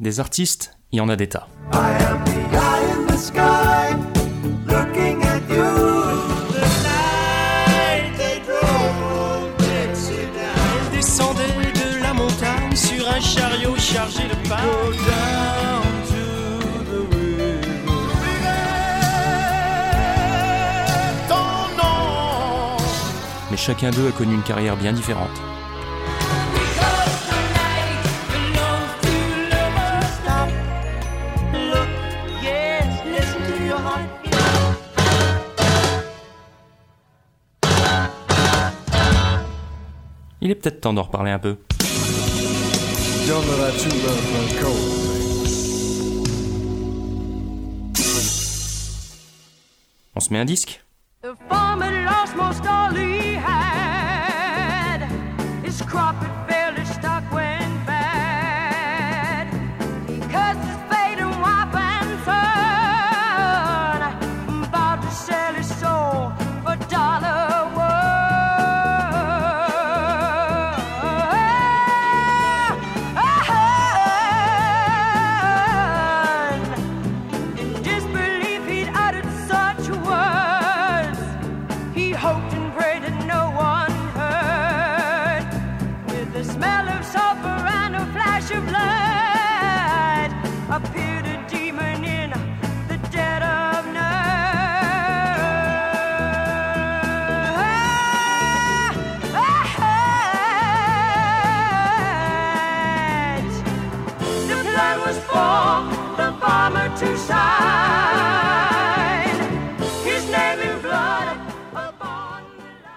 Des artistes, il y en a des tas. de la montagne sur un chariot chargé de Mais chacun d'eux a connu une carrière bien différente. Il est peut-être temps d'en reparler un peu. On se met un disque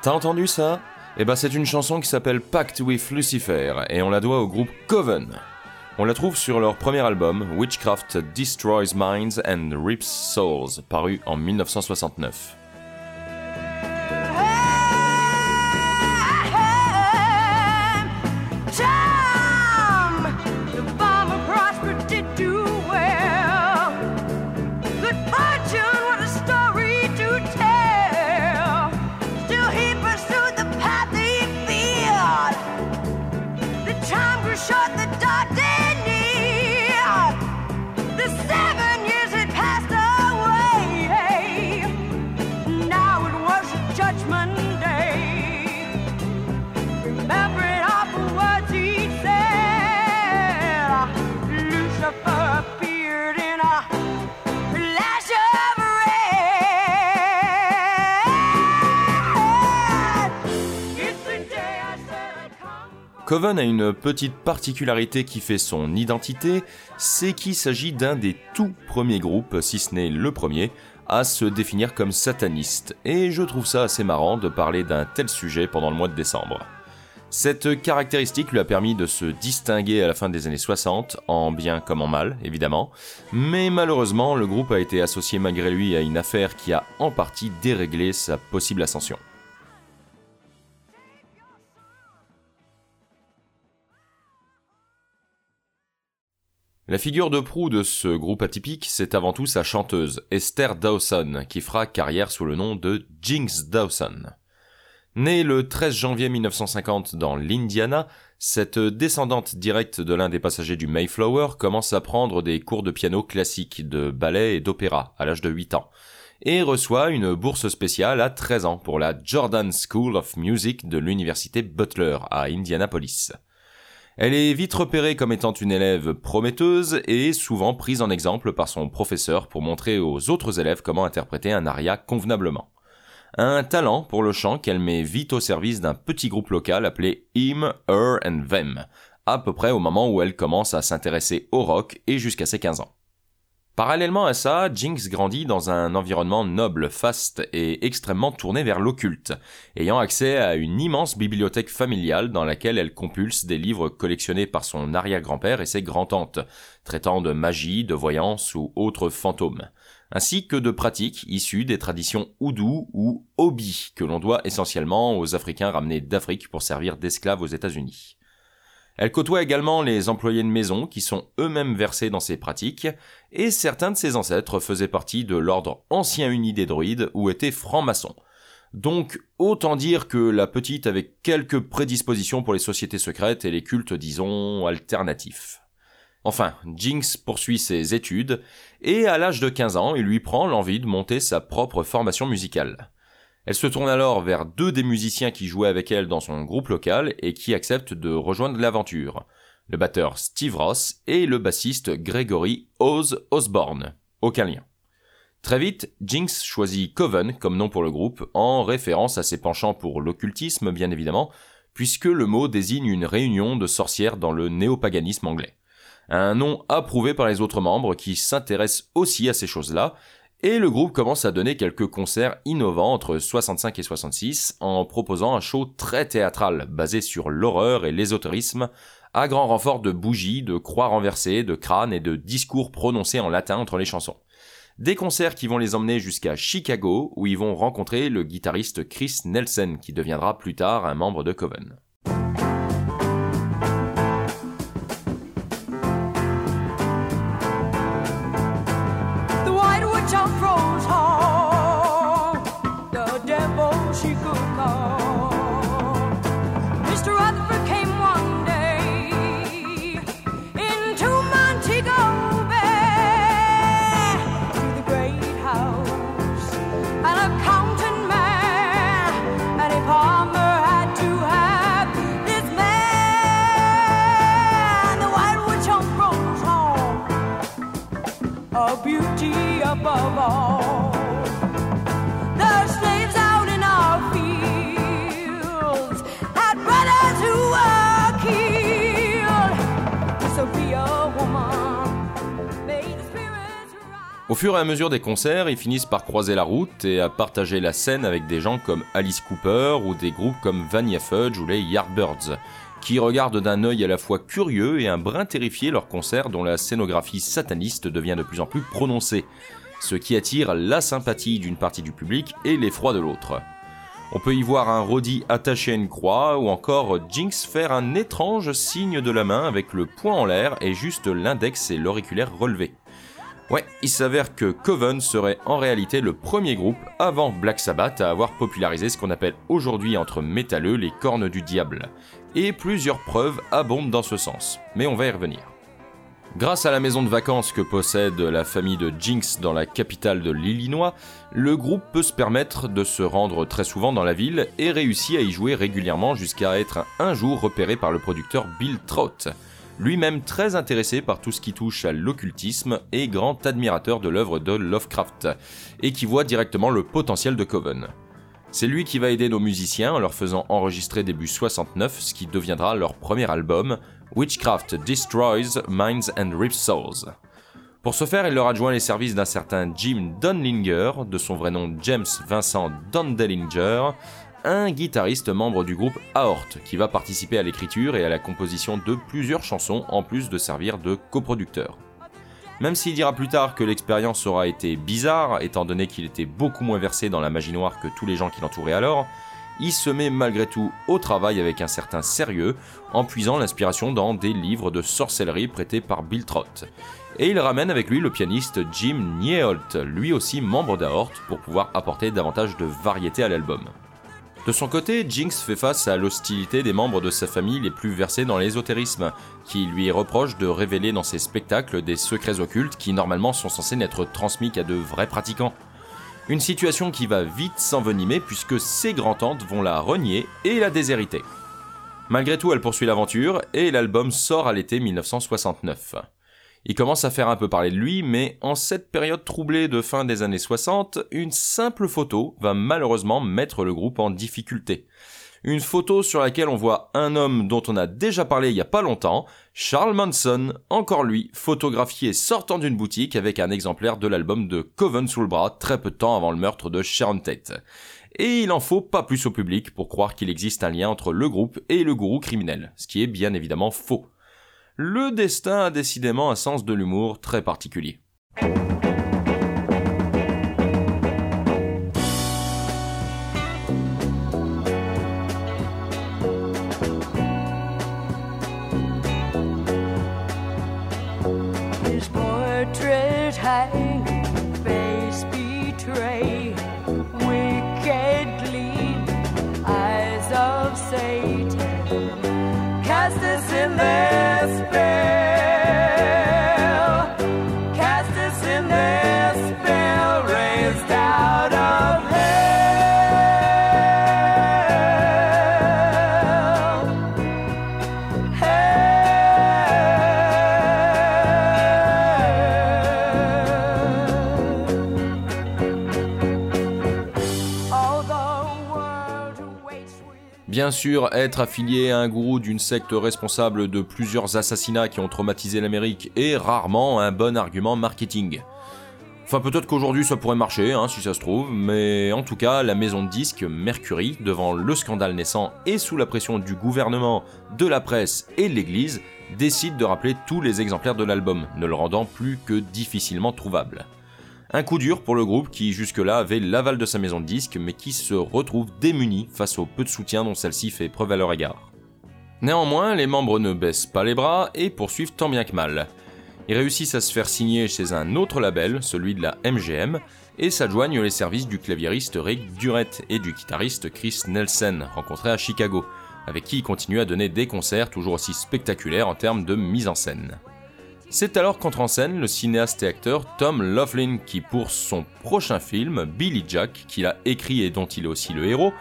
T'as entendu ça? Eh ben c'est une chanson qui s'appelle Pact with Lucifer et on la doit au groupe Coven. On la trouve sur leur premier album Witchcraft Destroys Minds and Rips Souls, paru en 1969. Coven a une petite particularité qui fait son identité, c'est qu'il s'agit d'un des tout premiers groupes, si ce n'est le premier, à se définir comme sataniste, et je trouve ça assez marrant de parler d'un tel sujet pendant le mois de décembre. Cette caractéristique lui a permis de se distinguer à la fin des années 60, en bien comme en mal, évidemment, mais malheureusement le groupe a été associé malgré lui à une affaire qui a en partie déréglé sa possible ascension. La figure de proue de ce groupe atypique, c'est avant tout sa chanteuse, Esther Dawson, qui fera carrière sous le nom de Jinx Dawson. Née le 13 janvier 1950 dans l'Indiana, cette descendante directe de l'un des passagers du Mayflower commence à prendre des cours de piano classique, de ballet et d'opéra à l'âge de 8 ans, et reçoit une bourse spéciale à 13 ans pour la Jordan School of Music de l'université Butler à Indianapolis. Elle est vite repérée comme étant une élève prometteuse et souvent prise en exemple par son professeur pour montrer aux autres élèves comment interpréter un aria convenablement. Un talent pour le chant qu'elle met vite au service d'un petit groupe local appelé Him, Her and Them, à peu près au moment où elle commence à s'intéresser au rock et jusqu'à ses 15 ans. Parallèlement à ça, Jinx grandit dans un environnement noble, faste et extrêmement tourné vers l'occulte, ayant accès à une immense bibliothèque familiale dans laquelle elle compulse des livres collectionnés par son arrière-grand-père et ses grand-tantes, traitant de magie, de voyance ou autres fantômes, ainsi que de pratiques issues des traditions oudou ou obi que l'on doit essentiellement aux Africains ramenés d'Afrique pour servir d'esclaves aux États-Unis. Elle côtoie également les employés de maison qui sont eux-mêmes versés dans ces pratiques, et certains de ses ancêtres faisaient partie de l'ordre ancien uni des druides ou étaient francs-maçons. Donc autant dire que la petite avait quelques prédispositions pour les sociétés secrètes et les cultes disons alternatifs. Enfin, Jinx poursuit ses études, et à l'âge de 15 ans, il lui prend l'envie de monter sa propre formation musicale. Elle se tourne alors vers deux des musiciens qui jouaient avec elle dans son groupe local et qui acceptent de rejoindre l'aventure. Le batteur Steve Ross et le bassiste Gregory Oz Osborne. Aucun lien. Très vite, Jinx choisit Coven comme nom pour le groupe, en référence à ses penchants pour l'occultisme bien évidemment, puisque le mot désigne une réunion de sorcières dans le néopaganisme anglais. Un nom approuvé par les autres membres qui s'intéressent aussi à ces choses-là, et le groupe commence à donner quelques concerts innovants entre 65 et 66 en proposant un show très théâtral basé sur l'horreur et l'ésotérisme, à grand renfort de bougies, de croix renversées, de crânes et de discours prononcés en latin entre les chansons. Des concerts qui vont les emmener jusqu'à Chicago où ils vont rencontrer le guitariste Chris Nelson qui deviendra plus tard un membre de Coven. Au fur et à mesure des concerts, ils finissent par croiser la route et à partager la scène avec des gens comme Alice Cooper ou des groupes comme Vanya Fudge ou les Yardbirds, qui regardent d'un œil à la fois curieux et un brin terrifié leurs concerts dont la scénographie sataniste devient de plus en plus prononcée, ce qui attire la sympathie d'une partie du public et l'effroi de l'autre. On peut y voir un Roddy attaché à une croix ou encore Jinx faire un étrange signe de la main avec le poing en l'air et juste l'index et l'auriculaire relevés. Ouais, il s'avère que Coven serait en réalité le premier groupe avant Black Sabbath à avoir popularisé ce qu'on appelle aujourd'hui entre métalleux les cornes du diable. Et plusieurs preuves abondent dans ce sens, mais on va y revenir. Grâce à la maison de vacances que possède la famille de Jinx dans la capitale de l'Illinois, le groupe peut se permettre de se rendre très souvent dans la ville et réussit à y jouer régulièrement jusqu'à être un jour repéré par le producteur Bill Trout lui-même très intéressé par tout ce qui touche à l'occultisme et grand admirateur de l'œuvre de Lovecraft, et qui voit directement le potentiel de Coven. C'est lui qui va aider nos musiciens en leur faisant enregistrer début 69 ce qui deviendra leur premier album, Witchcraft Destroys Minds and Rips Souls. Pour ce faire, il leur adjoint les services d'un certain Jim Donlinger, de son vrai nom James Vincent Dondellinger, un guitariste membre du groupe Aort qui va participer à l'écriture et à la composition de plusieurs chansons en plus de servir de coproducteur. Même s'il dira plus tard que l'expérience aura été bizarre, étant donné qu'il était beaucoup moins versé dans la magie noire que tous les gens qui l'entouraient alors, il se met malgré tout au travail avec un certain sérieux, en puisant l'inspiration dans des livres de sorcellerie prêtés par Bill Trott. Et il ramène avec lui le pianiste Jim Nieholt, lui aussi membre d'Aort, pour pouvoir apporter davantage de variété à l'album. De son côté, Jinx fait face à l'hostilité des membres de sa famille les plus versés dans l'ésotérisme, qui lui reprochent de révéler dans ses spectacles des secrets occultes qui normalement sont censés n'être transmis qu'à de vrais pratiquants. Une situation qui va vite s'envenimer puisque ses grands-tantes vont la renier et la déshériter. Malgré tout, elle poursuit l'aventure et l'album sort à l'été 1969. Il commence à faire un peu parler de lui, mais en cette période troublée de fin des années 60, une simple photo va malheureusement mettre le groupe en difficulté. Une photo sur laquelle on voit un homme dont on a déjà parlé il y a pas longtemps, Charles Manson, encore lui, photographié sortant d'une boutique avec un exemplaire de l'album de Coven sous le bras très peu de temps avant le meurtre de Sharon Tate. Et il en faut pas plus au public pour croire qu'il existe un lien entre le groupe et le gourou criminel, ce qui est bien évidemment faux le destin a décidément un sens de l'humour très particulier. Bien sûr, être affilié à un gourou d'une secte responsable de plusieurs assassinats qui ont traumatisé l'Amérique est rarement un bon argument marketing. Enfin, peut-être qu'aujourd'hui ça pourrait marcher, hein, si ça se trouve, mais en tout cas, la maison de disques Mercury, devant le scandale naissant et sous la pression du gouvernement, de la presse et de l'église, décide de rappeler tous les exemplaires de l'album, ne le rendant plus que difficilement trouvable. Un coup dur pour le groupe qui jusque-là avait l'aval de sa maison de disques, mais qui se retrouve démuni face au peu de soutien dont celle-ci fait preuve à leur égard. Néanmoins, les membres ne baissent pas les bras et poursuivent tant bien que mal. Ils réussissent à se faire signer chez un autre label, celui de la MGM, et s'adjoignent les services du claviériste Rick Durrett et du guitariste Chris Nelson, rencontrés à Chicago, avec qui ils continuent à donner des concerts toujours aussi spectaculaires en termes de mise en scène. C'est alors qu'entre en scène le cinéaste et acteur Tom Laughlin qui, pour son prochain film, Billy Jack, qu'il a écrit et dont il est aussi le héros,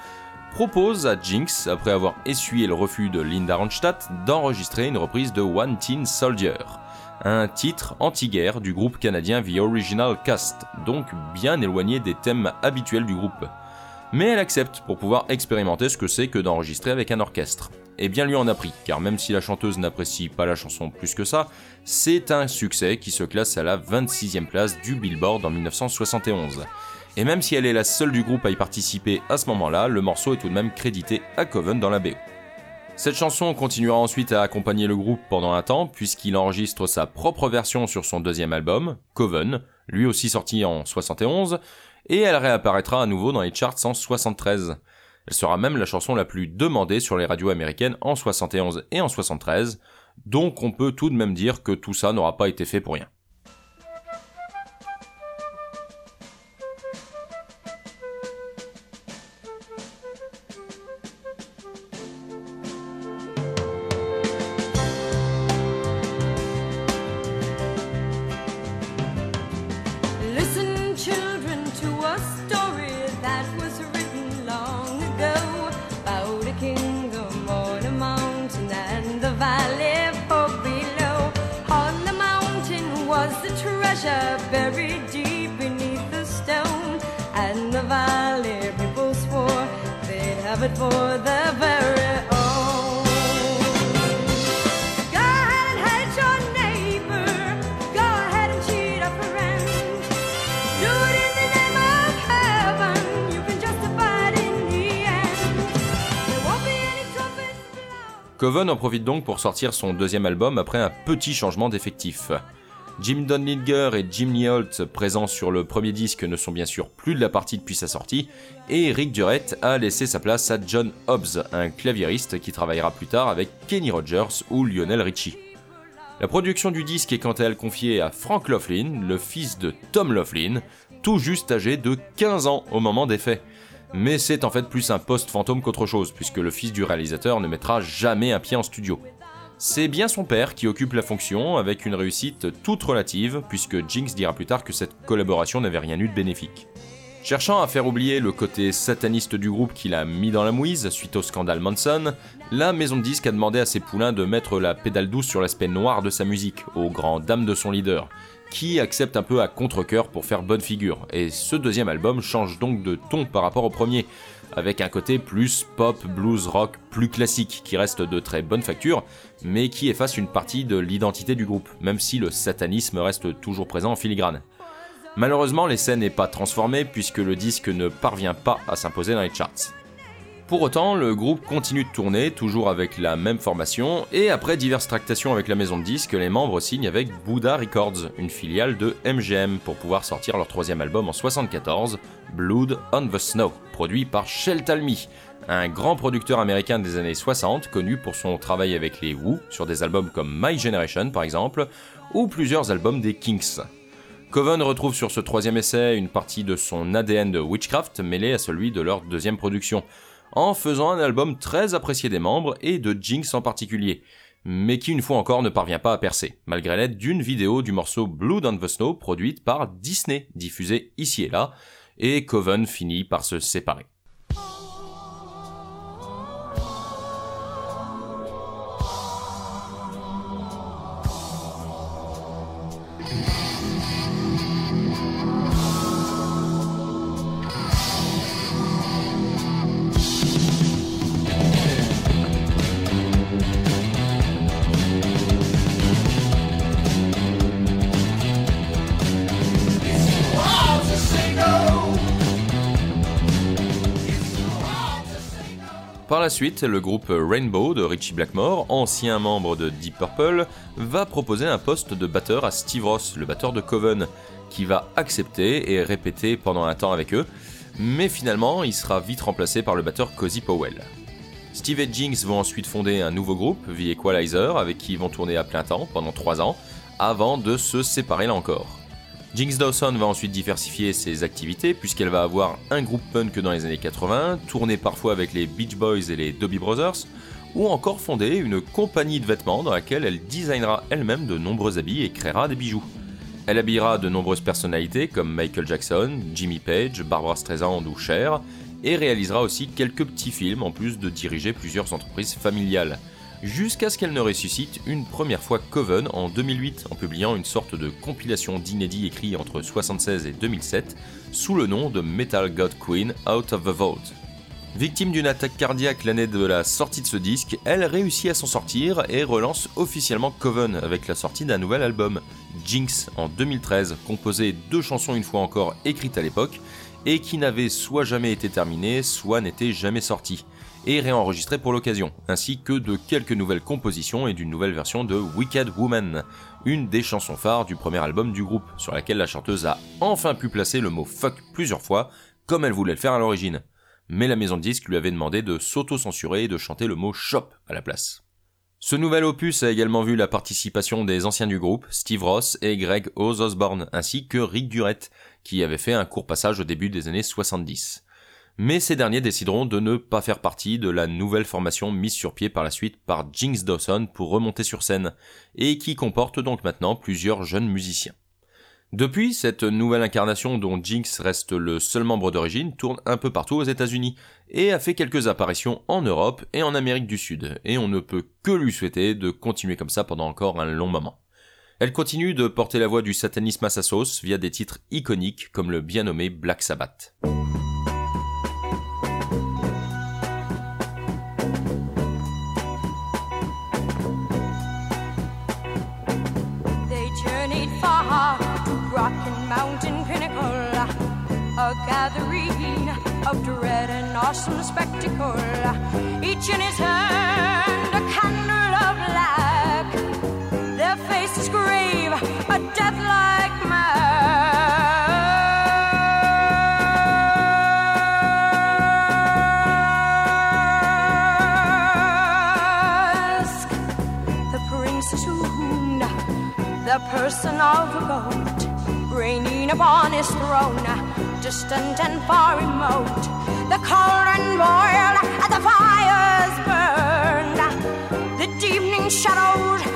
propose à Jinx, après avoir essuyé le refus de Linda Ronstadt, d'enregistrer une reprise de One Teen Soldier, un titre anti-guerre du groupe canadien The Original Cast, donc bien éloigné des thèmes habituels du groupe. Mais elle accepte pour pouvoir expérimenter ce que c'est que d'enregistrer avec un orchestre et bien lui en a pris, car même si la chanteuse n'apprécie pas la chanson plus que ça, c'est un succès qui se classe à la 26e place du Billboard en 1971. Et même si elle est la seule du groupe à y participer à ce moment-là, le morceau est tout de même crédité à Coven dans la BO. Cette chanson continuera ensuite à accompagner le groupe pendant un temps, puisqu'il enregistre sa propre version sur son deuxième album, Coven, lui aussi sorti en 71, et elle réapparaîtra à nouveau dans les charts en 73. Elle sera même la chanson la plus demandée sur les radios américaines en 71 et en 73, donc on peut tout de même dire que tout ça n'aura pas été fait pour rien. Coven en profite donc pour sortir son deuxième album après un petit changement d'effectif. Jim Donlinger et Jim Neholt, présents sur le premier disque, ne sont bien sûr plus de la partie depuis sa sortie, et Rick Durrett a laissé sa place à John Hobbs, un claviériste qui travaillera plus tard avec Kenny Rogers ou Lionel Richie. La production du disque est quant à elle confiée à Frank Laughlin, le fils de Tom Laughlin, tout juste âgé de 15 ans au moment des faits. Mais c'est en fait plus un poste fantôme qu'autre chose, puisque le fils du réalisateur ne mettra jamais un pied en studio. C'est bien son père qui occupe la fonction, avec une réussite toute relative, puisque Jinx dira plus tard que cette collaboration n'avait rien eu de bénéfique. Cherchant à faire oublier le côté sataniste du groupe qu'il a mis dans la mouise suite au scandale Manson, la maison de disques a demandé à ses poulains de mettre la pédale douce sur l'aspect noir de sa musique, aux grand dames de son leader, qui accepte un peu à contre-coeur pour faire bonne figure. Et ce deuxième album change donc de ton par rapport au premier, avec un côté plus pop, blues, rock, plus classique, qui reste de très bonne facture, mais qui efface une partie de l'identité du groupe, même si le satanisme reste toujours présent en filigrane. Malheureusement, l'essai n'est pas transformé puisque le disque ne parvient pas à s'imposer dans les charts. Pour autant, le groupe continue de tourner, toujours avec la même formation, et après diverses tractations avec la maison de disques, les membres signent avec Buddha Records, une filiale de MGM, pour pouvoir sortir leur troisième album en 74, Blood on the Snow, produit par Shel Talmy, un grand producteur américain des années 60, connu pour son travail avec les Who, sur des albums comme My Generation par exemple, ou plusieurs albums des Kinks. Coven retrouve sur ce troisième essai une partie de son ADN de Witchcraft mêlé à celui de leur deuxième production, en faisant un album très apprécié des membres et de Jinx en particulier, mais qui une fois encore ne parvient pas à percer, malgré l'aide d'une vidéo du morceau Blood on the Snow produite par Disney, diffusée ici et là, et Coven finit par se séparer. Suite, le groupe Rainbow de Richie Blackmore, ancien membre de Deep Purple, va proposer un poste de batteur à Steve Ross, le batteur de Coven, qui va accepter et répéter pendant un temps avec eux, mais finalement il sera vite remplacé par le batteur Cozy Powell. Steve et Jinx vont ensuite fonder un nouveau groupe, The Equalizer, avec qui ils vont tourner à plein temps pendant 3 ans, avant de se séparer là encore. Jinx Dawson va ensuite diversifier ses activités puisqu'elle va avoir un groupe punk dans les années 80, tourner parfois avec les Beach Boys et les Dobby Brothers, ou encore fonder une compagnie de vêtements dans laquelle elle designera elle-même de nombreux habits et créera des bijoux. Elle habillera de nombreuses personnalités comme Michael Jackson, Jimmy Page, Barbara Streisand ou Cher, et réalisera aussi quelques petits films en plus de diriger plusieurs entreprises familiales, jusqu'à ce qu'elle ne ressuscite une première fois Coven en 2008 en publiant une sorte de compilation d'inédits écrits entre 1976 et 2007 sous le nom de Metal God Queen Out of the Vault. Victime d'une attaque cardiaque l'année de la sortie de ce disque, elle réussit à s'en sortir et relance officiellement Coven avec la sortie d'un nouvel album, Jinx, en 2013, composé deux chansons une fois encore écrites à l'époque, et qui n'avaient soit jamais été terminées, soit n'étaient jamais sorties, et réenregistrées pour l'occasion, ainsi que de quelques nouvelles compositions et d'une nouvelle version de Wicked Woman, une des chansons phares du premier album du groupe, sur laquelle la chanteuse a enfin pu placer le mot fuck plusieurs fois, comme elle voulait le faire à l'origine mais la maison de disques lui avait demandé de s'auto-censurer et de chanter le mot shop à la place. Ce nouvel opus a également vu la participation des anciens du groupe, Steve Ross et Greg Oz Osborne, ainsi que Rick Durrett, qui avait fait un court passage au début des années 70. Mais ces derniers décideront de ne pas faire partie de la nouvelle formation mise sur pied par la suite par Jinx Dawson pour remonter sur scène, et qui comporte donc maintenant plusieurs jeunes musiciens. Depuis, cette nouvelle incarnation dont Jinx reste le seul membre d'origine tourne un peu partout aux États-Unis et a fait quelques apparitions en Europe et en Amérique du Sud, et on ne peut que lui souhaiter de continuer comme ça pendant encore un long moment. Elle continue de porter la voix du satanisme à sa sauce via des titres iconiques comme le bien nommé Black Sabbath. Mountain pinnacle, a gathering of dread and awesome spectacle. Each in his hand a candle of black, their faces grave, a death-like mask. The princess wound, the person of reigning upon his throne, distant and far remote. The cauldron boiled, the fires burned. The deepening shadows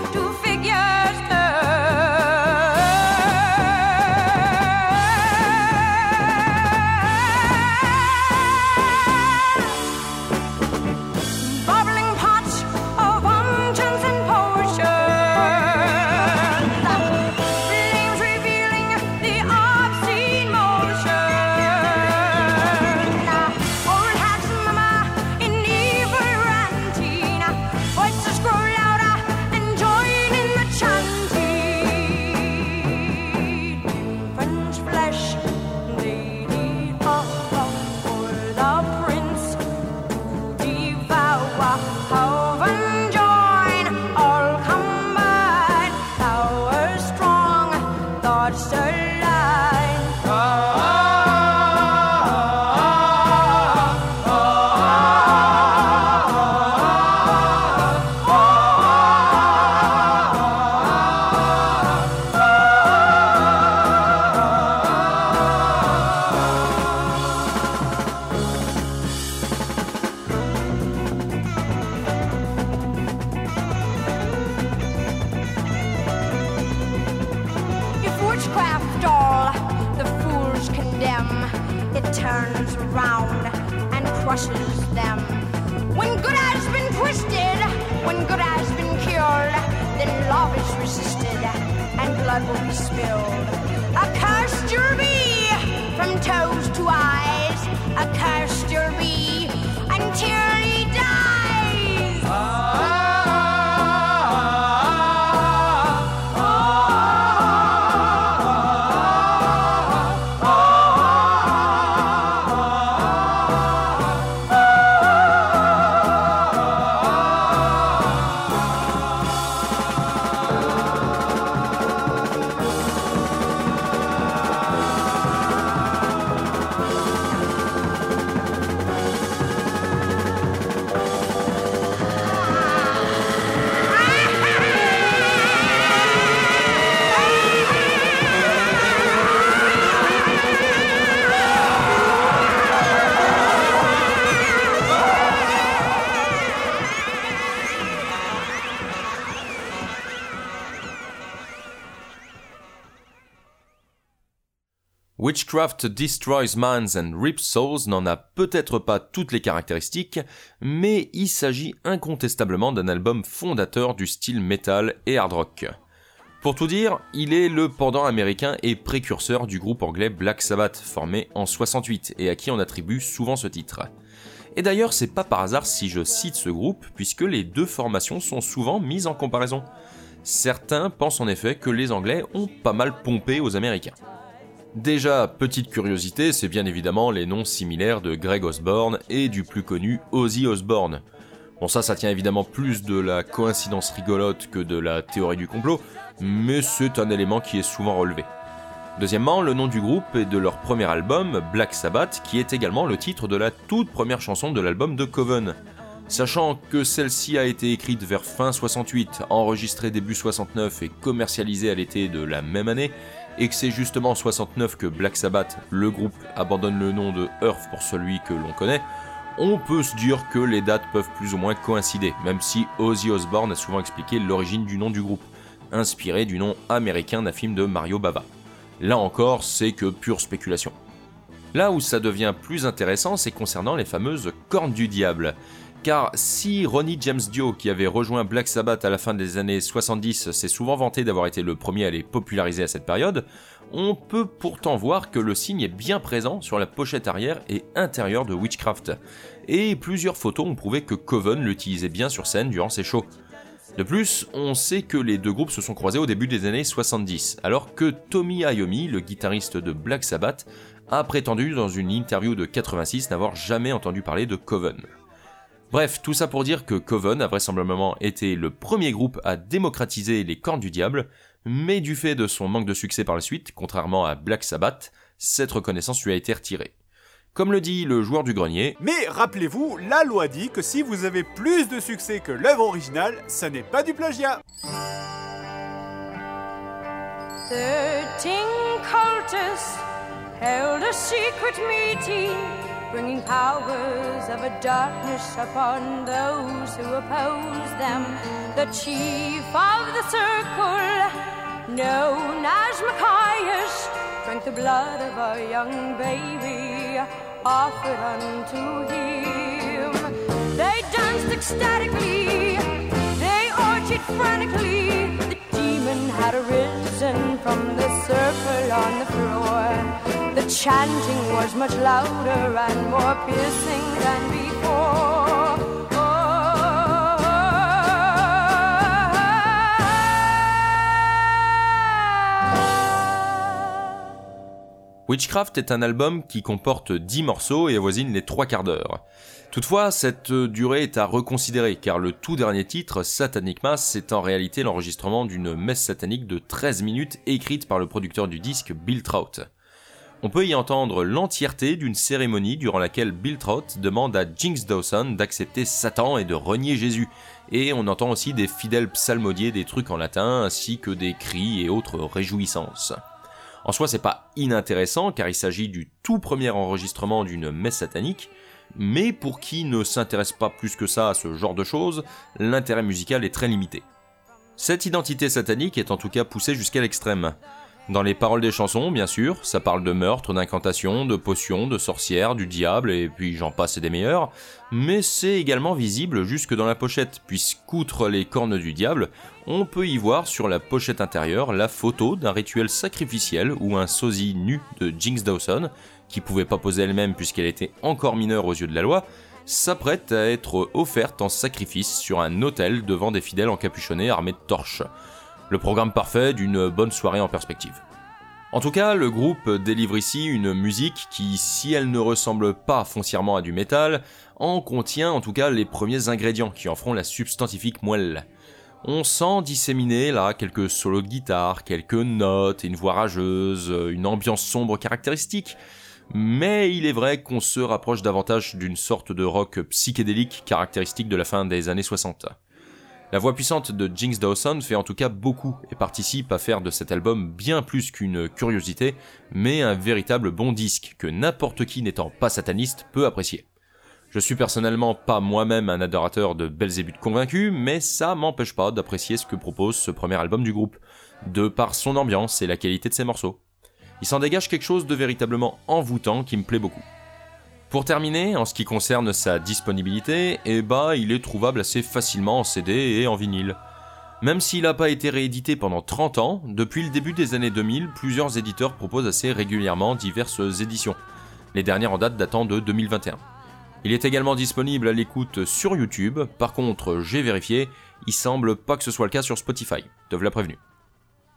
Witchcraft Destroys Minds and Rips Souls n'en a peut-être pas toutes les caractéristiques, mais il s'agit incontestablement d'un album fondateur du style metal et hard rock. Pour tout dire, il est le pendant américain et précurseur du groupe anglais Black Sabbath, formé en 68 et à qui on attribue souvent ce titre. Et d'ailleurs, c'est pas par hasard si je cite ce groupe, puisque les deux formations sont souvent mises en comparaison. Certains pensent en effet que les Anglais ont pas mal pompé aux Américains. Déjà, petite curiosité, c'est bien évidemment les noms similaires de Greg Osborne et du plus connu Ozzy Osbourne. Bon ça, ça tient évidemment plus de la coïncidence rigolote que de la théorie du complot, mais c'est un élément qui est souvent relevé. Deuxièmement, le nom du groupe est de leur premier album, Black Sabbath, qui est également le titre de la toute première chanson de l'album de Coven. Sachant que celle-ci a été écrite vers fin 68, enregistrée début 69 et commercialisée à l'été de la même année, et que c'est justement en 69 que Black Sabbath, le groupe, abandonne le nom de Earth pour celui que l'on connaît, on peut se dire que les dates peuvent plus ou moins coïncider, même si Ozzy Osbourne a souvent expliqué l'origine du nom du groupe, inspiré du nom américain d'un film de Mario Bava. Là encore, c'est que pure spéculation. Là où ça devient plus intéressant, c'est concernant les fameuses cornes du diable. Car si Ronnie James Dio, qui avait rejoint Black Sabbath à la fin des années 70, s'est souvent vanté d'avoir été le premier à les populariser à cette période, on peut pourtant voir que le signe est bien présent sur la pochette arrière et intérieure de Witchcraft. Et plusieurs photos ont prouvé que Coven l'utilisait bien sur scène durant ses shows. De plus, on sait que les deux groupes se sont croisés au début des années 70, alors que Tommy Iommi, le guitariste de Black Sabbath, a prétendu dans une interview de 86 n'avoir jamais entendu parler de Coven. Bref, tout ça pour dire que Coven a vraisemblablement été le premier groupe à démocratiser les cornes du diable, mais du fait de son manque de succès par la suite, contrairement à Black Sabbath, cette reconnaissance lui a été retirée. Comme le dit le joueur du grenier, Mais rappelez-vous, la loi dit que si vous avez plus de succès que l'œuvre originale, ça n'est pas du plagiat. Thirteen cultists held a secret meeting, bringing powers of a darkness upon those who oppose them. The chief of the circle, known as Machias, drank the blood of a young baby offered unto him. They danced ecstatically, they orgied frantically. Demon had arisen from the circle on the floor. The chanting was much louder and more piercing than before. Witchcraft est un album qui comporte 10 morceaux et avoisine les 3 quarts d'heure. Toutefois, cette durée est à reconsidérer car le tout dernier titre, Satanic Mass, est en réalité l'enregistrement d'une messe satanique de 13 minutes écrite par le producteur du disque Bill Trout. On peut y entendre l'entièreté d'une cérémonie durant laquelle Bill Trout demande à Jinx Dawson d'accepter Satan et de renier Jésus, et on entend aussi des fidèles psalmodier des trucs en latin ainsi que des cris et autres réjouissances. En soi, c'est pas inintéressant car il s'agit du tout premier enregistrement d'une messe satanique, mais pour qui ne s'intéresse pas plus que ça à ce genre de choses, l'intérêt musical est très limité. Cette identité satanique est en tout cas poussée jusqu'à l'extrême. Dans les paroles des chansons, bien sûr, ça parle de meurtre, d'incantations, de potions, de sorcières, du diable, et puis j'en passe et des meilleurs, mais c'est également visible jusque dans la pochette, puisqu'outre les cornes du diable, on peut y voir sur la pochette intérieure la photo d'un rituel sacrificiel où un sosie nu de Jinx Dawson, qui pouvait pas poser elle-même puisqu'elle était encore mineure aux yeux de la loi, s'apprête à être offerte en sacrifice sur un autel devant des fidèles encapuchonnés armés de torches. Le programme parfait d'une bonne soirée en perspective. En tout cas, le groupe délivre ici une musique qui, si elle ne ressemble pas foncièrement à du métal, en contient en tout cas les premiers ingrédients qui en feront la substantifique moelle. On sent disséminer là quelques solos de guitare, quelques notes une voix rageuse, une ambiance sombre caractéristique, mais il est vrai qu'on se rapproche davantage d'une sorte de rock psychédélique caractéristique de la fin des années 60. La voix puissante de Jinx Dawson fait en tout cas beaucoup et participe à faire de cet album bien plus qu'une curiosité, mais un véritable bon disque que n'importe qui n'étant pas sataniste peut apprécier. Je suis personnellement pas moi-même un adorateur de Belzébuth convaincu, mais ça m'empêche pas d'apprécier ce que propose ce premier album du groupe, de par son ambiance et la qualité de ses morceaux. Il s'en dégage quelque chose de véritablement envoûtant qui me plaît beaucoup. Pour terminer, en ce qui concerne sa disponibilité, eh bah, il est trouvable assez facilement en CD et en vinyle. Même s'il n'a pas été réédité pendant 30 ans, depuis le début des années 2000, plusieurs éditeurs proposent assez régulièrement diverses éditions, les dernières en date datant de 2021. Il est également disponible à l'écoute sur YouTube, par contre, j'ai vérifié, il semble pas que ce soit le cas sur Spotify, te la prévenu.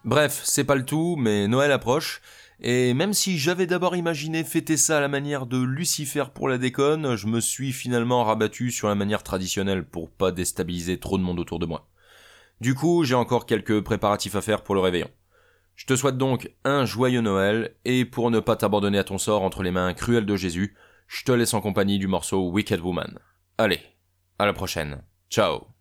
Bref, c'est pas le tout, mais Noël approche, et même si j'avais d'abord imaginé fêter ça à la manière de Lucifer pour la déconne, je me suis finalement rabattu sur la manière traditionnelle pour pas déstabiliser trop de monde autour de moi. Du coup, j'ai encore quelques préparatifs à faire pour le réveillon. Je te souhaite donc un joyeux Noël, et pour ne pas t'abandonner à ton sort entre les mains cruelles de Jésus, je te laisse en compagnie du morceau Wicked Woman. Allez, à la prochaine. Ciao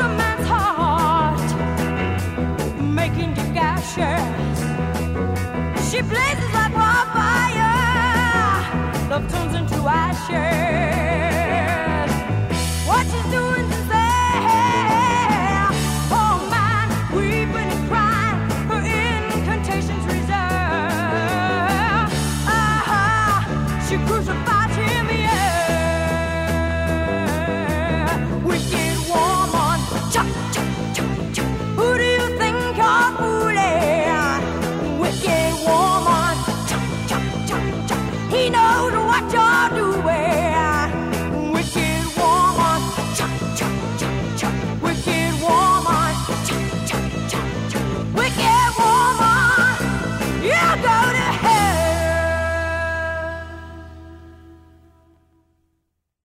a man's heart, making you gashes. She blazes like wildfire. Love turns into ashes.